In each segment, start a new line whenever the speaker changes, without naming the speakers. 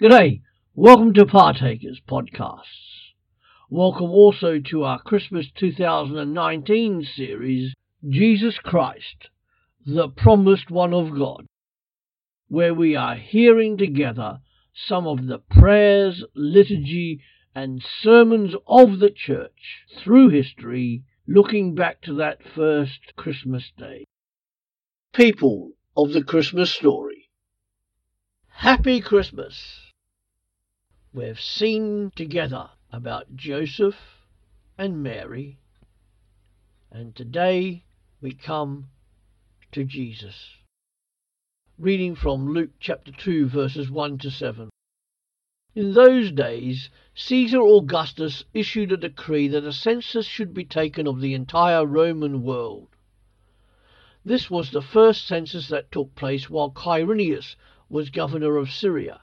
G'day, welcome to Partakers Podcasts. Welcome also to our Christmas 2019 series, Jesus Christ, the Promised One of God, where we are hearing together some of the prayers, liturgy, and sermons of the Church through history, looking back to that first Christmas day. People of the Christmas story. Happy Christmas! We've seen together about Joseph and Mary, and today we come to Jesus. Reading from Luke chapter 2, verses 1 to 7. In those days, Caesar Augustus issued a decree that a census should be taken of the entire Roman world. This was the first census that took place while Quirinius was governor of Syria,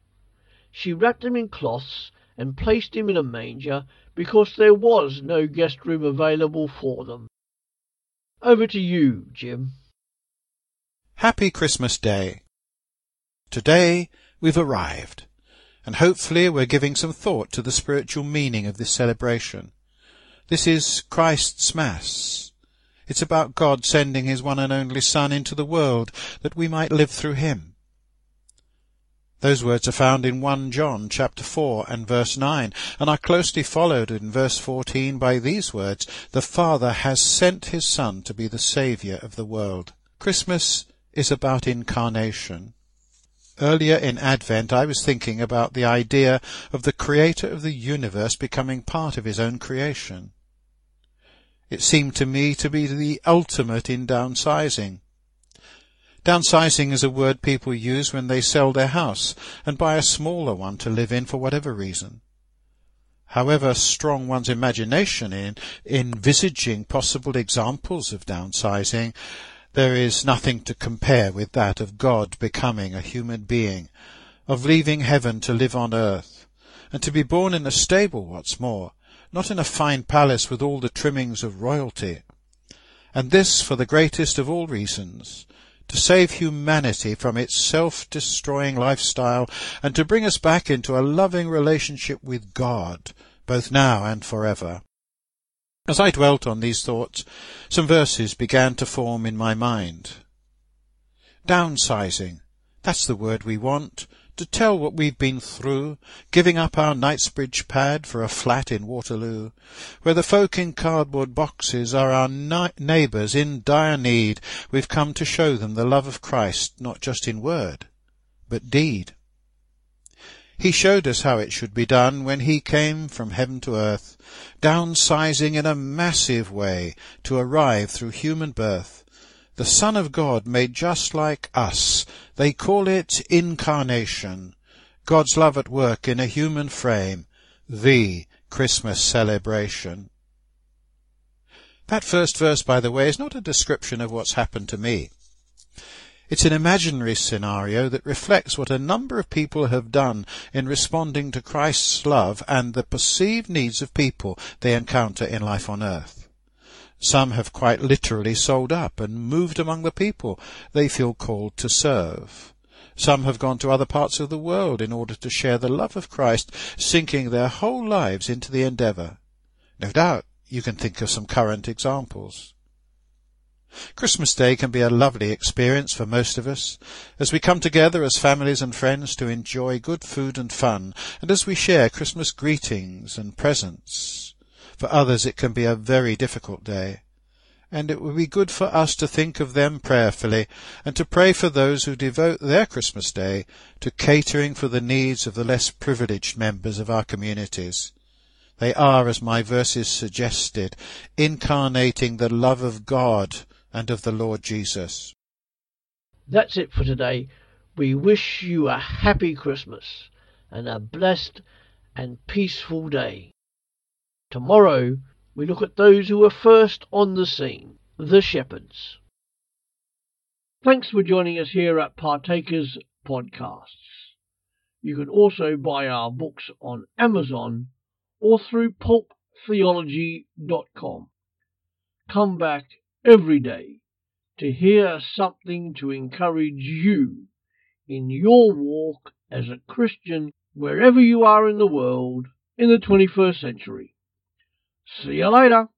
She wrapped him in cloths and placed him in a manger because there was no guest room available for them. Over to you, Jim.
Happy Christmas Day. Today we've arrived, and hopefully we're giving some thought to the spiritual meaning of this celebration. This is Christ's Mass. It's about God sending his one and only Son into the world that we might live through him. Those words are found in 1 John chapter 4 and verse 9, and are closely followed in verse 14 by these words, The Father has sent his Son to be the Saviour of the world. Christmas is about incarnation. Earlier in Advent I was thinking about the idea of the Creator of the universe becoming part of his own creation. It seemed to me to be the ultimate in downsizing. Downsizing is a word people use when they sell their house and buy a smaller one to live in for whatever reason. However strong one's imagination in envisaging possible examples of downsizing, there is nothing to compare with that of God becoming a human being, of leaving heaven to live on earth, and to be born in a stable, what's more, not in a fine palace with all the trimmings of royalty. And this for the greatest of all reasons, to save humanity from its self-destroying lifestyle and to bring us back into a loving relationship with God, both now and forever. As I dwelt on these thoughts, some verses began to form in my mind. Downsizing. That's the word we want to tell what we've been through, giving up our Knightsbridge pad for a flat in Waterloo, where the folk in cardboard boxes are our ni- neighbours in dire need. We've come to show them the love of Christ, not just in word, but deed. He showed us how it should be done when he came from heaven to earth, downsizing in a massive way to arrive through human birth, the Son of God made just like us. They call it incarnation. God's love at work in a human frame. The Christmas celebration. That first verse, by the way, is not a description of what's happened to me. It's an imaginary scenario that reflects what a number of people have done in responding to Christ's love and the perceived needs of people they encounter in life on earth. Some have quite literally sold up and moved among the people they feel called to serve. Some have gone to other parts of the world in order to share the love of Christ, sinking their whole lives into the endeavour. No doubt you can think of some current examples. Christmas Day can be a lovely experience for most of us, as we come together as families and friends to enjoy good food and fun, and as we share Christmas greetings and presents. For others it can be a very difficult day, and it would be good for us to think of them prayerfully, and to pray for those who devote their Christmas Day to catering for the needs of the less privileged members of our communities. They are, as my verses suggested, incarnating the love of God and of the Lord Jesus.
That's it for today. We wish you a happy Christmas and a blessed and peaceful day. Tomorrow we look at those who were first on the scene, the shepherds. Thanks for joining us here at Partakers Podcasts. You can also buy our books on Amazon or through pulptheology.com. Come back every day to hear something to encourage you in your walk as a Christian wherever you are in the world in the 21st century. 死也赖着。